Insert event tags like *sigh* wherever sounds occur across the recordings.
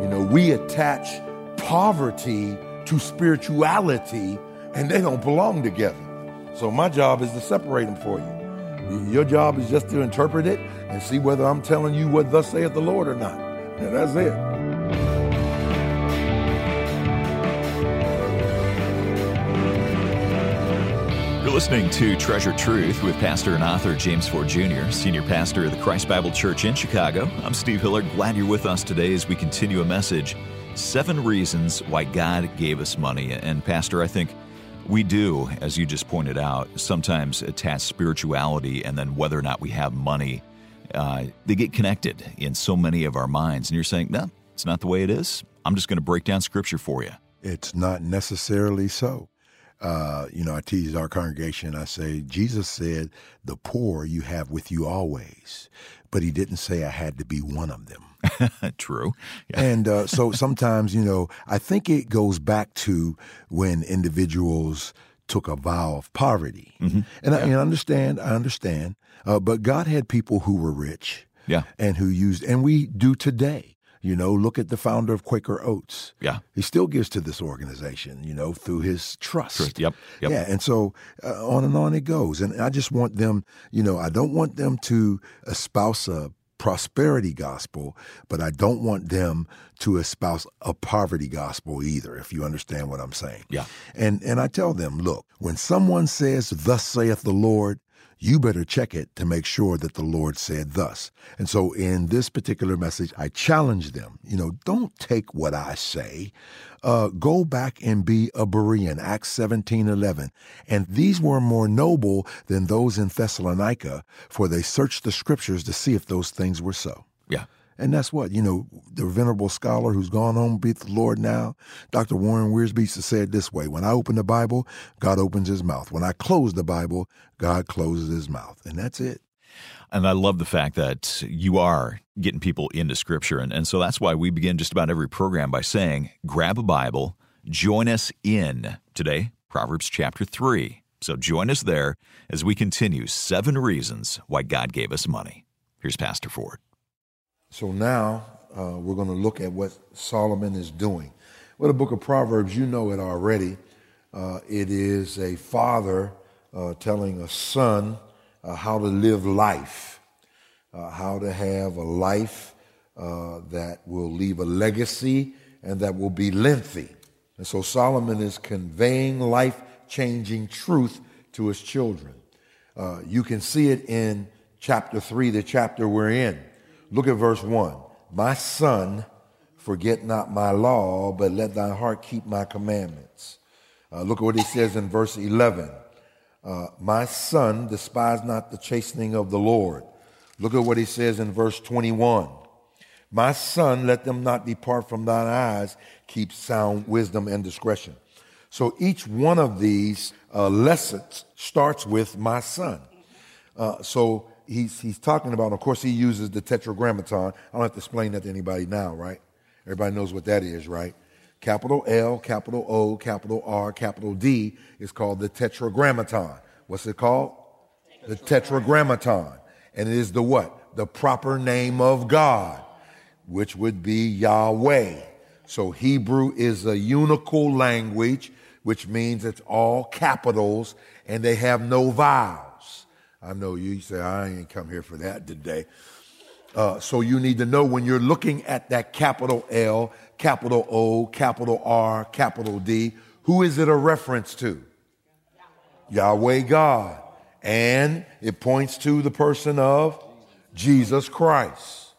You know, we attach poverty to spirituality and they don't belong together. So my job is to separate them for you. Your job is just to interpret it and see whether I'm telling you what thus saith the Lord or not. And that's it. Listening to Treasured Truth with pastor and author James Ford Jr., senior pastor of the Christ Bible Church in Chicago. I'm Steve Hillard. Glad you're with us today as we continue a message Seven Reasons Why God Gave Us Money. And, Pastor, I think we do, as you just pointed out, sometimes attach spirituality and then whether or not we have money. Uh, they get connected in so many of our minds. And you're saying, no, it's not the way it is. I'm just going to break down scripture for you. It's not necessarily so. Uh, you know, I tease our congregation, I say, Jesus said, the poor you have with you always. But he didn't say I had to be one of them. *laughs* True. Yeah. And uh, so *laughs* sometimes, you know, I think it goes back to when individuals took a vow of poverty. Mm-hmm. And, yeah. I, and, I, understand, I understand. Uh, but God had people who were rich. Yeah. And who used, and we do today. You know, look at the founder of Quaker Oats. Yeah. He still gives to this organization, you know, through his trust. trust. Yep. yep. Yeah. And so uh, on and on it goes. And I just want them, you know, I don't want them to espouse a prosperity gospel, but I don't want them to espouse a poverty gospel either, if you understand what I'm saying. Yeah. And and I tell them, look, when someone says, Thus saith the Lord, you better check it to make sure that the Lord said thus. And so in this particular message, I challenge them, you know, don't take what I say. Uh, go back and be a Berean, Acts 17, 11. And these were more noble than those in Thessalonica, for they searched the scriptures to see if those things were so. Yeah. And that's what, you know, the venerable scholar who's gone home be the Lord now, Dr. Warren Wiersbe say it this way When I open the Bible, God opens his mouth. When I close the Bible, God closes his mouth. And that's it. And I love the fact that you are getting people into Scripture. And, and so that's why we begin just about every program by saying, grab a Bible, join us in today, Proverbs chapter 3. So join us there as we continue seven reasons why God gave us money. Here's Pastor Ford. So now uh, we're going to look at what Solomon is doing. Well, the book of Proverbs, you know it already. Uh, it is a father uh, telling a son uh, how to live life, uh, how to have a life uh, that will leave a legacy and that will be lengthy. And so Solomon is conveying life changing truth to his children. you can see it in chapter 3, the chapter we're in. Look at verse 1. My son, forget not my law, but let thy heart keep my commandments. Uh, look at what he says in verse 11. Uh, my son, despise not the chastening of the Lord. Look at what he says in verse 21. My son, let them not depart from thine eyes. Keep sound wisdom and discretion. So each one of these uh, lessons starts with my son. Uh, so he's, he's talking about, of course, he uses the tetragrammaton. I don't have to explain that to anybody now, right? Everybody knows what that is, right? Capital L, capital O, capital R, capital D is called the tetragrammaton. What's it called? The tetragrammaton. And it is the what? The proper name of God, which would be Yahweh. So Hebrew is a unical language, which means it's all capitals and they have no vowels. I know you say, I ain't come here for that today. Uh, so you need to know when you're looking at that capital L, capital O, capital R, capital D, who is it a reference to? Yahweh, Yahweh God. And it points to the person of Jesus Christ.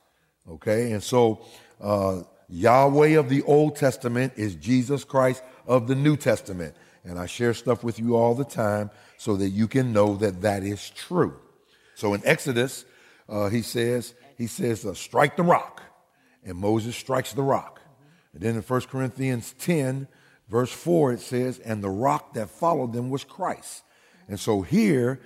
Okay, and so uh, Yahweh of the Old Testament is Jesus Christ of the New Testament. And I share stuff with you all the time so that you can know that that is true. So in Exodus, uh, he says, he says, uh, strike the rock. And Moses strikes the rock. And then in 1 Corinthians 10, verse 4, it says, and the rock that followed them was Christ. And so here,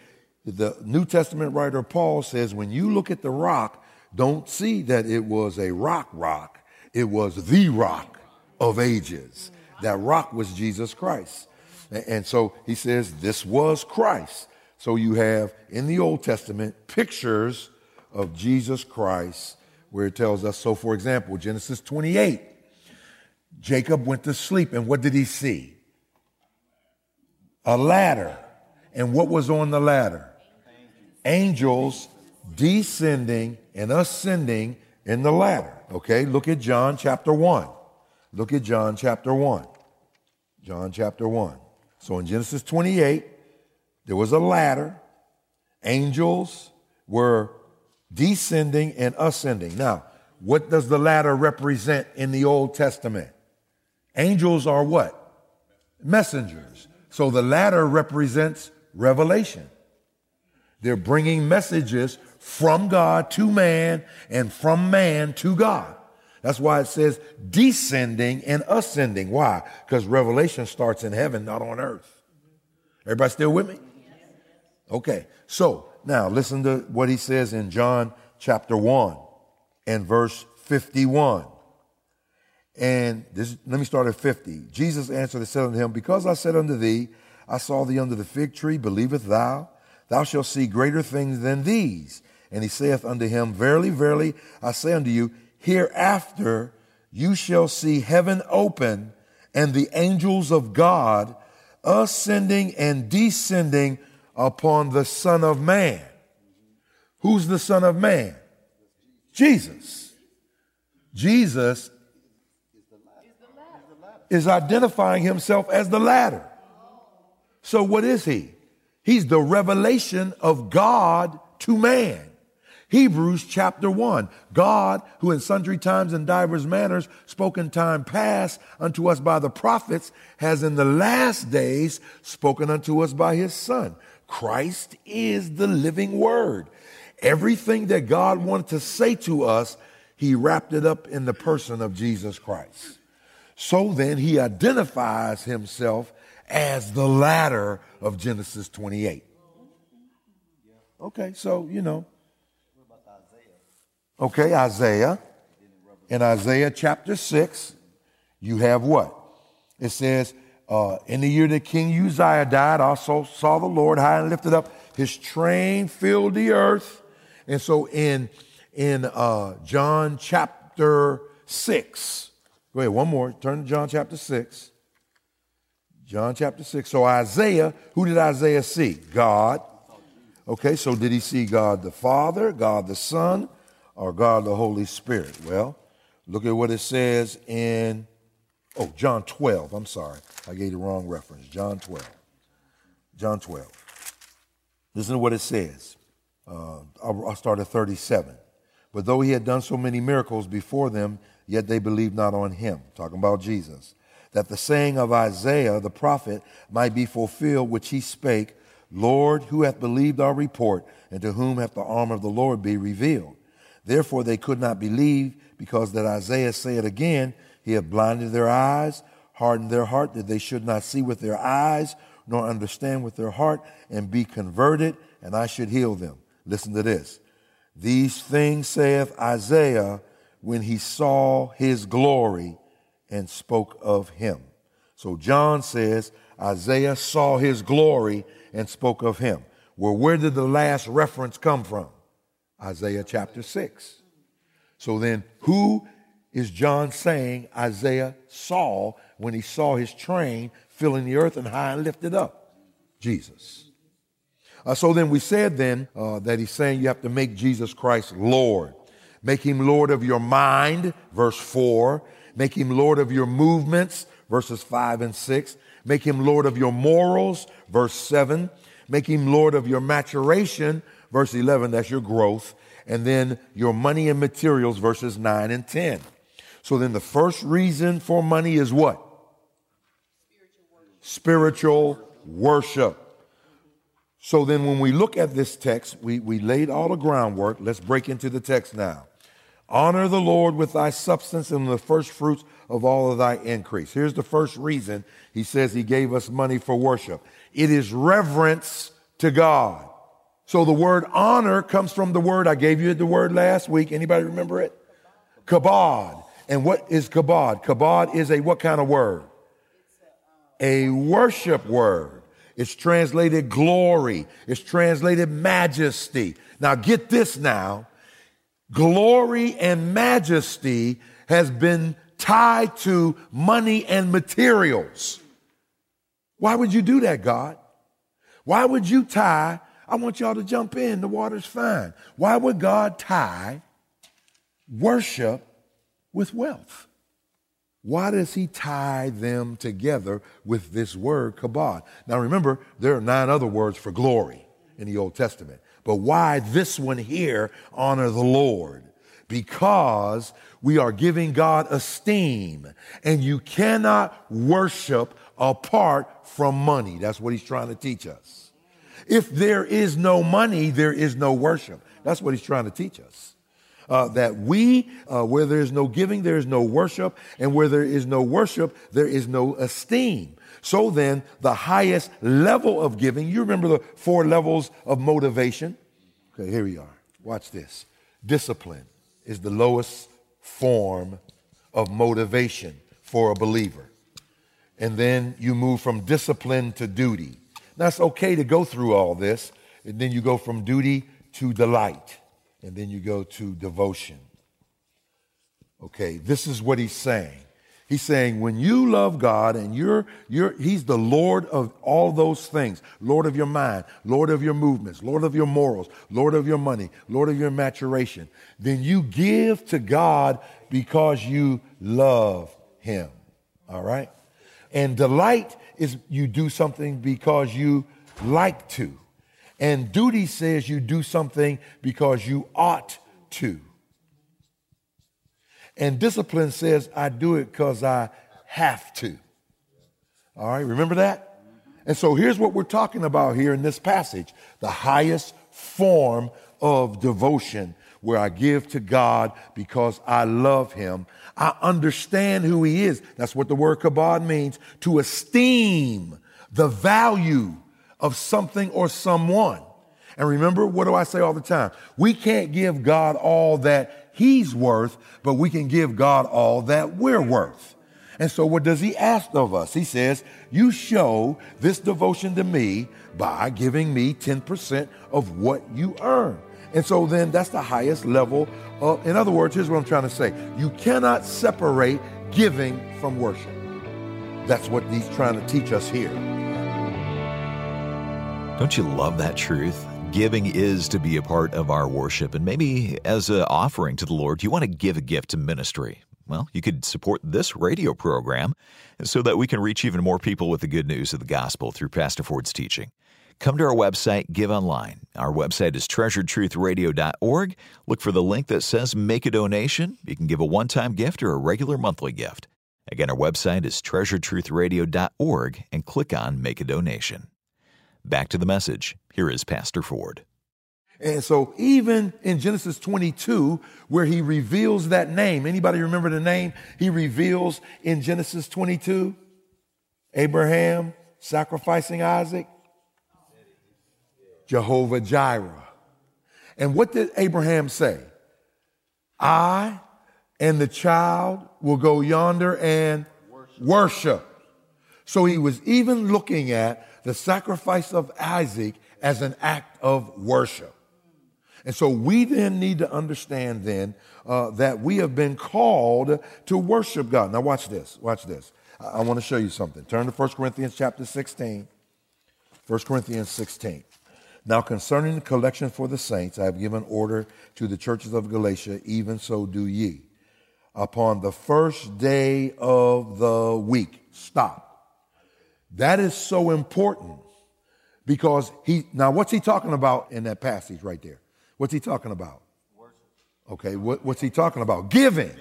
the New Testament writer Paul says, when you look at the rock, don't see that it was a rock rock. It was the rock of ages. That rock was Jesus Christ. And so he says, this was Christ. So you have in the Old Testament pictures of Jesus Christ where it tells us. So, for example, Genesis 28, Jacob went to sleep, and what did he see? A ladder. And what was on the ladder? Angels descending and ascending in the ladder. Okay, look at John chapter 1. Look at John chapter 1. John chapter 1. So in Genesis 28, there was a ladder. Angels were descending and ascending. Now, what does the ladder represent in the Old Testament? Angels are what? Messengers. So the ladder represents revelation. They're bringing messages from God to man and from man to God. That's why it says descending and ascending. Why? Because revelation starts in heaven, not on earth. Everybody still with me? Okay. So now listen to what he says in John chapter 1 and verse 51. And this, let me start at 50. Jesus answered and said unto him, Because I said unto thee, I saw thee under the fig tree, believest thou? Thou shalt see greater things than these. And he saith unto him, Verily, verily, I say unto you, hereafter you shall see heaven open and the angels of God ascending and descending upon the Son of Man. Who's the Son of Man? Jesus. Jesus is identifying himself as the ladder. So, what is he? He's the revelation of God to man. Hebrews chapter 1. God, who in sundry times and divers manners spoke in time past unto us by the prophets, has in the last days spoken unto us by his Son. Christ is the living word. Everything that God wanted to say to us, he wrapped it up in the person of Jesus Christ. So then he identifies himself as the ladder of Genesis 28. Okay, so, you know. Okay, Isaiah. In Isaiah chapter 6, you have what? It says, uh, In the year that King Uzziah died, also saw the Lord high and lifted up. His train filled the earth. And so in, in uh, John chapter 6, go ahead, one more. Turn to John chapter 6. John chapter 6. So Isaiah, who did Isaiah see? God. Okay, so did he see God the Father, God the Son, or God the Holy Spirit? Well, look at what it says in, oh, John 12. I'm sorry. I gave the wrong reference. John 12. John 12. Listen to what it says. Uh, I'll, I'll start at 37. But though he had done so many miracles before them, yet they believed not on him. Talking about Jesus that the saying of Isaiah the prophet might be fulfilled, which he spake, Lord, who hath believed our report, and to whom hath the arm of the Lord be revealed? Therefore they could not believe, because that Isaiah said again, He hath blinded their eyes, hardened their heart, that they should not see with their eyes, nor understand with their heart, and be converted, and I should heal them. Listen to this. These things saith Isaiah when he saw his glory and spoke of him. So John says Isaiah saw his glory and spoke of him. Well, where did the last reference come from? Isaiah chapter 6. So then, who is John saying Isaiah saw when he saw his train filling the earth and high and lifted up? Jesus. Uh, so then we said then uh, that he's saying you have to make Jesus Christ Lord. Make him Lord of your mind, verse 4. Make him Lord of your movements, verses 5 and 6. Make him Lord of your morals, verse 7. Make him Lord of your maturation, verse 11, that's your growth. And then your money and materials, verses 9 and 10. So then the first reason for money is what? Spiritual worship. Spiritual worship. So then when we look at this text, we, we laid all the groundwork. Let's break into the text now. Honor the Lord with thy substance and the first fruits of all of thy increase. Here's the first reason he says he gave us money for worship. It is reverence to God. So the word honor comes from the word, I gave you the word last week. Anybody remember it? Kabod. And what is kabod? Kabod is a what kind of word? A worship word. It's translated glory. It's translated majesty. Now get this now glory and majesty has been tied to money and materials. Why would you do that, God? Why would you tie? I want y'all to jump in. The water's fine. Why would God tie worship with wealth? Why does he tie them together with this word kabod? Now remember, there are nine other words for glory in the Old Testament. But why this one here, honor the Lord? Because we are giving God esteem and you cannot worship apart from money. That's what he's trying to teach us. If there is no money, there is no worship. That's what he's trying to teach us uh, that we, uh, where there is no giving, there is no worship, and where there is no worship, there is no esteem. So then, the highest level of giving, you remember the four levels of motivation? Okay, here we are. Watch this. Discipline is the lowest form of motivation for a believer. And then you move from discipline to duty. Now, it's okay to go through all this, and then you go from duty to delight and then you go to devotion. Okay, this is what he's saying. He's saying when you love God and you're, you're, he's the Lord of all those things, Lord of your mind, Lord of your movements, Lord of your morals, Lord of your money, Lord of your maturation, then you give to God because you love him. All right? And delight is you do something because you like to. And duty says you do something because you ought to. And discipline says I do it because I have to. All right, remember that? And so here's what we're talking about here in this passage the highest form of devotion where I give to God because I love Him. I understand who He is. That's what the word kabod means to esteem the value of something or someone. And remember, what do I say all the time? We can't give God all that He's worth, but we can give God all that we're worth. And so, what does He ask of us? He says, You show this devotion to me by giving me 10% of what you earn. And so, then that's the highest level in other words, here's what I'm trying to say you cannot separate giving from worship. That's what He's trying to teach us here. Don't you love that truth? Giving is to be a part of our worship, and maybe as an offering to the Lord, you want to give a gift to ministry. Well, you could support this radio program so that we can reach even more people with the good news of the gospel through Pastor Ford's teaching. Come to our website, Give Online. Our website is treasuredtruthradio.org. Look for the link that says Make a Donation. You can give a one time gift or a regular monthly gift. Again, our website is treasuredtruthradio.org and click on Make a Donation. Back to the message. Here is Pastor Ford. And so even in Genesis 22, where he reveals that name, anybody remember the name he reveals in Genesis 22? Abraham sacrificing Isaac? Jehovah Jireh. And what did Abraham say? I and the child will go yonder and worship. worship. So he was even looking at the sacrifice of Isaac as an act of worship. And so we then need to understand then uh, that we have been called to worship God. Now watch this. Watch this. I, I want to show you something. Turn to 1 Corinthians chapter 16. 1 Corinthians 16. Now concerning the collection for the saints, I have given order to the churches of Galatia, even so do ye. Upon the first day of the week, stop. That is so important because he, now what's he talking about in that passage right there? What's he talking about? Okay, what, what's he talking about? Giving.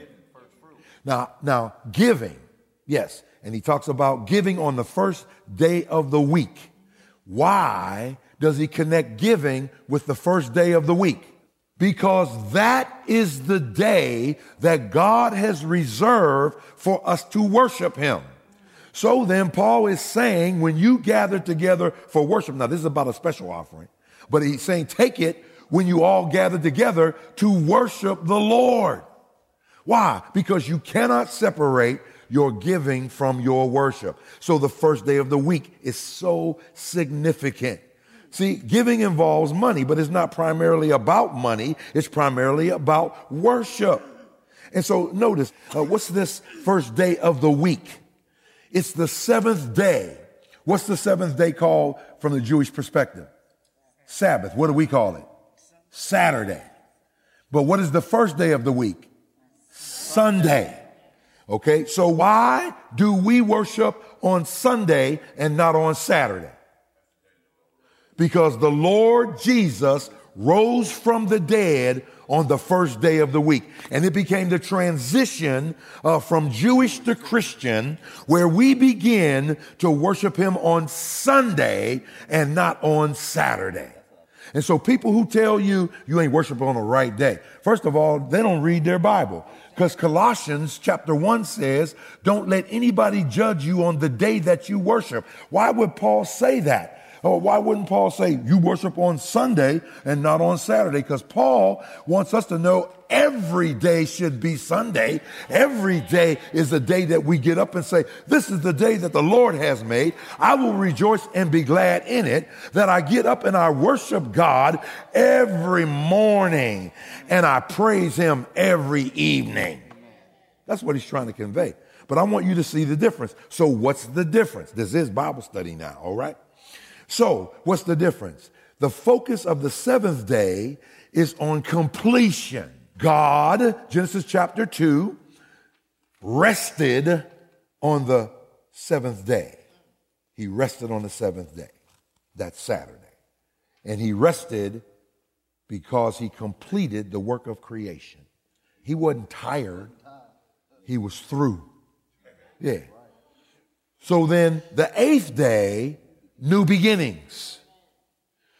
Now, now, giving, yes. And he talks about giving on the first day of the week. Why does he connect giving with the first day of the week? Because that is the day that God has reserved for us to worship him. So then, Paul is saying, when you gather together for worship, now this is about a special offering, but he's saying, take it when you all gather together to worship the Lord. Why? Because you cannot separate your giving from your worship. So the first day of the week is so significant. See, giving involves money, but it's not primarily about money. It's primarily about worship. And so notice, uh, what's this first day of the week? It's the seventh day. What's the seventh day called from the Jewish perspective? Sabbath. What do we call it? Saturday. But what is the first day of the week? Sunday. Okay, so why do we worship on Sunday and not on Saturday? Because the Lord Jesus rose from the dead on the first day of the week. And it became the transition uh, from Jewish to Christian, where we begin to worship Him on Sunday and not on Saturday. And so people who tell you you ain't worship on the right day, first of all, they don't read their Bible. Because Colossians chapter 1 says, don't let anybody judge you on the day that you worship. Why would Paul say that? Or why wouldn't Paul say you worship on Sunday and not on Saturday? Because Paul wants us to know every day should be Sunday. Every day is a day that we get up and say, this is the day that the Lord has made. I will rejoice and be glad in it that I get up and I worship God every morning and I praise him every evening. That's what he's trying to convey. But I want you to see the difference. So what's the difference? This is Bible study now, all right? So, what's the difference? The focus of the seventh day is on completion. God, Genesis chapter 2, rested on the seventh day. He rested on the seventh day. That's Saturday. And he rested because he completed the work of creation. He wasn't tired, he was through. Yeah. So then the eighth day new beginnings.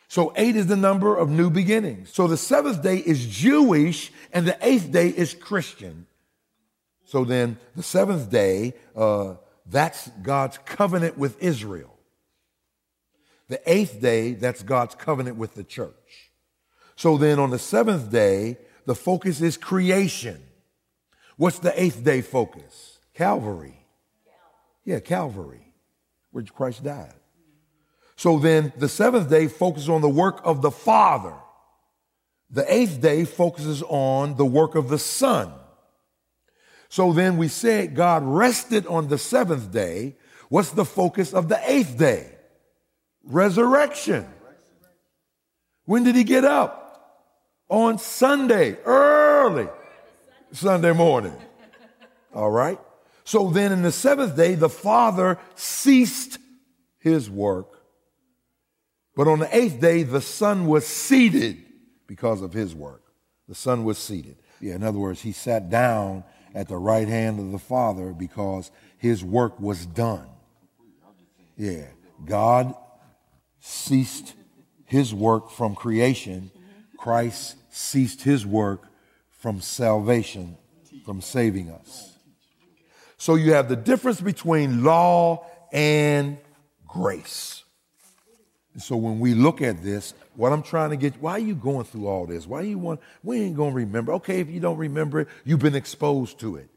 So eight is the number of new beginnings. So the seventh day is Jewish and the eighth day is Christian. So then the seventh day, uh, that's God's covenant with Israel. The eighth day, that's God's covenant with the church. So then on the seventh day, the focus is creation. What's the eighth day focus? Calvary. Yeah, Calvary, where Christ died. So then the seventh day focuses on the work of the Father. The eighth day focuses on the work of the Son. So then we say God rested on the seventh day. What's the focus of the eighth day? Resurrection. When did he get up? On Sunday, early Sunday morning. All right. So then in the seventh day, the Father ceased his work but on the eighth day, the Son was seated because of his work. The Son was seated. Yeah, in other words, he sat down at the right hand of the Father because his work was done. Yeah, God ceased his work from creation. Christ ceased his work from salvation, from saving us. So you have the difference between law and grace. So when we look at this, what I'm trying to get, why are you going through all this? Why you want, we ain't going to remember. Okay, if you don't remember it, you've been exposed to it.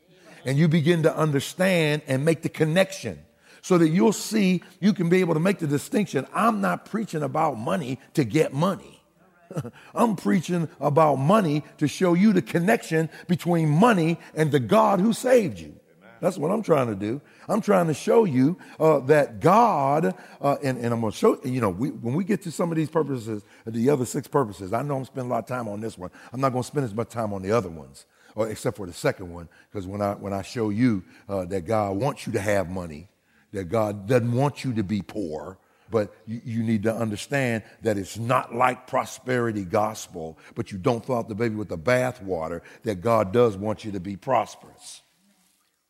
And you begin to understand and make the connection so that you'll see, you can be able to make the distinction. I'm not preaching about money to get money. *laughs* I'm preaching about money to show you the connection between money and the God who saved you. That's what I'm trying to do. I'm trying to show you uh, that God, uh, and, and, I'm going to show, you know, we, when we get to some of these purposes, the other six purposes, I know I'm spending a lot of time on this one. I'm not going to spend as much time on the other ones, or except for the second one, because when I, when I show you uh, that God wants you to have money, that God doesn't want you to be poor, but you, you, need to understand that it's not like prosperity gospel, but you don't throw out the baby with the bathwater, that God does want you to be prosperous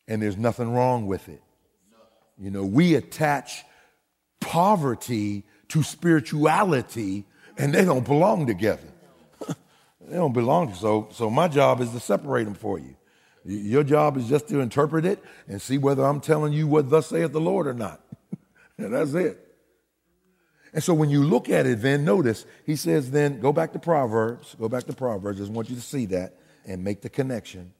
and there's nothing wrong with it. You know, we attach poverty to spirituality and they don't belong together. *laughs* they don't belong. So, so my job is to separate them for you. Your job is just to interpret it and see whether I'm telling you what thus saith the Lord or not. *laughs* and that's it. And so when you look at it, then notice he says, then go back to Proverbs, go back to Proverbs. I just want you to see that and make the connection.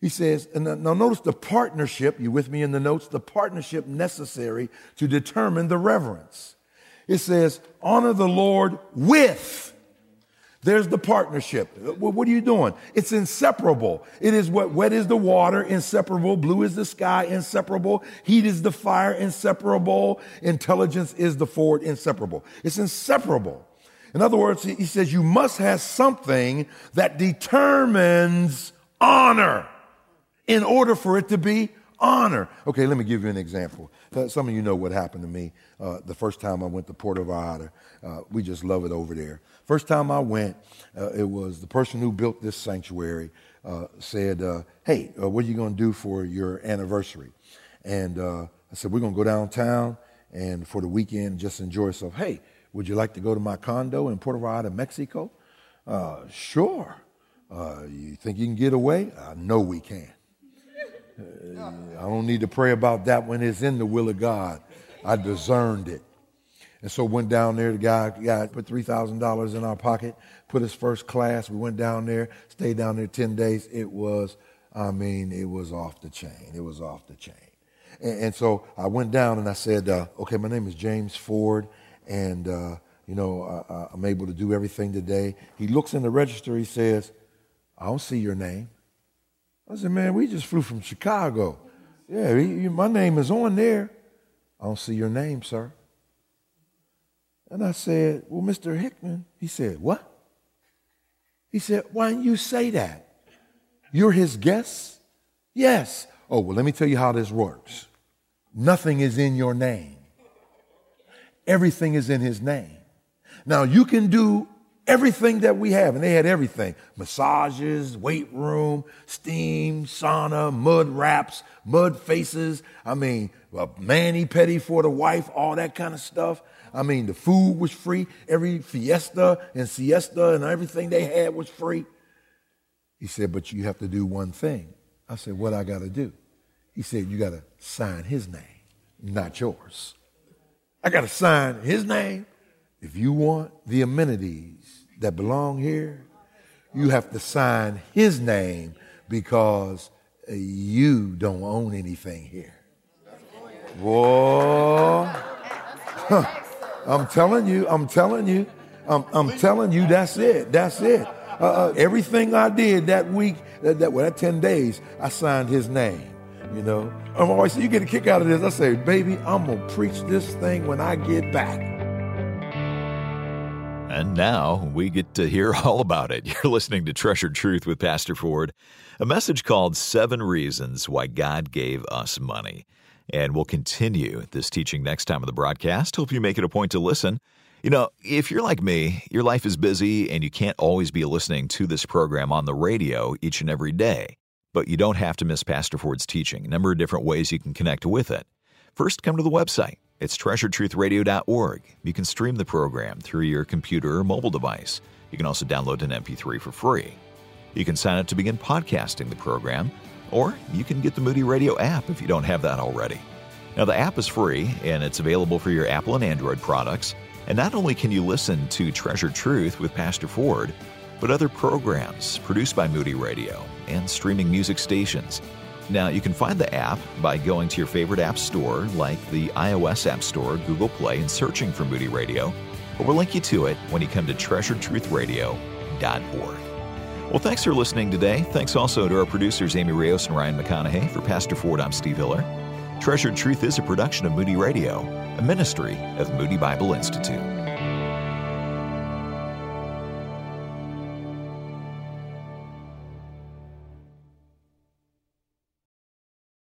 He says, and now notice the partnership, you with me in the notes? The partnership necessary to determine the reverence. It says, honor the Lord with. There's the partnership. What are you doing? It's inseparable. It is what wet is the water, inseparable. Blue is the sky, inseparable. Heat is the fire, inseparable. Intelligence is the forward, inseparable. It's inseparable. In other words, he says you must have something that determines honor in order for it to be honor. Okay, let me give you an example. Uh, some of you know what happened to me uh, the first time I went to Puerto Vallarta. Uh, we just love it over there. First time I went, uh, it was the person who built this sanctuary uh, said, uh, Hey, what are you going to do for your anniversary? And I said, We're going to go downtown and for the weekend just enjoy yourself. Hey, would you like to go to my condo in Puerto Vallarta, Mexico? sure. you think you can get away? I know we can. I don't need to pray about that when it's in the will of God. I discerned it. And so went down there. The guy, guy put three thousand dollars in our pocket, put his first class. We went down there, stayed down there ten days. It was, I mean, it was off the chain. It was off the chain. And, and so I went down and I said, uh, "Okay, my name is James Ford, and uh, you know I, I'm able to do everything today." He looks in the register. He says, "I don't see your name." I said, man, we just flew from Chicago. Yeah, my name is on there. I don't see your name, sir. And I said, well, Mr. Hickman. He said, what? He said, why didn't you say that? You're his guest? Yes. Oh, well, let me tell you how this works. Nothing is in your name. Everything is in his name. Now, you can do everything that we have. And they had everything massages, weight room, steam, sauna, mud wraps, mud faces. I mean, a mani pedi for the wife, all that kind of stuff. I mean, the food was free. Every fiesta and siesta and everything they had was free. He said, but you have to do one thing. I said, what I got to do? He said, you got to sign his name, not yours. I got to sign his name. If you want the amenities that belong here, you have to sign his name because you don't own anything here. Whoa. *laughs* I'm telling you, I'm telling you, I'm, I'm telling you, that's it. That's it. Uh, uh, everything I did that week, that, that, well, that 10 days, I signed his name. You know, I'm always you get a kick out of this. I say, baby, I'm going to preach this thing when I get back. And now we get to hear *laughs* all about it. You're listening to Treasured Truth with Pastor Ford, a message called Seven Reasons Why God Gave Us Money. And we'll continue this teaching next time of the broadcast. Hope you make it a point to listen. You know, if you're like me, your life is busy and you can't always be listening to this program on the radio each and every day. But you don't have to miss Pastor Ford's teaching. A number of different ways you can connect with it. First, come to the website it's treasuredtruthradio.org. You can stream the program through your computer or mobile device. You can also download an MP3 for free. You can sign up to begin podcasting the program, or you can get the Moody Radio app if you don't have that already. Now, the app is free and it's available for your Apple and Android products. And not only can you listen to Treasured Truth with Pastor Ford, but other programs produced by Moody Radio and streaming music stations now, you can find the app by going to your favorite app store like the iOS App Store, Google Play, and searching for Moody Radio, or we'll link you to it when you come to treasuredtruthradio.org. Well, thanks for listening today. Thanks also to our producers, Amy Rios and Ryan McConaughey. For Pastor Ford, I'm Steve Hiller. Treasured Truth is a production of Moody Radio, a ministry of Moody Bible Institute.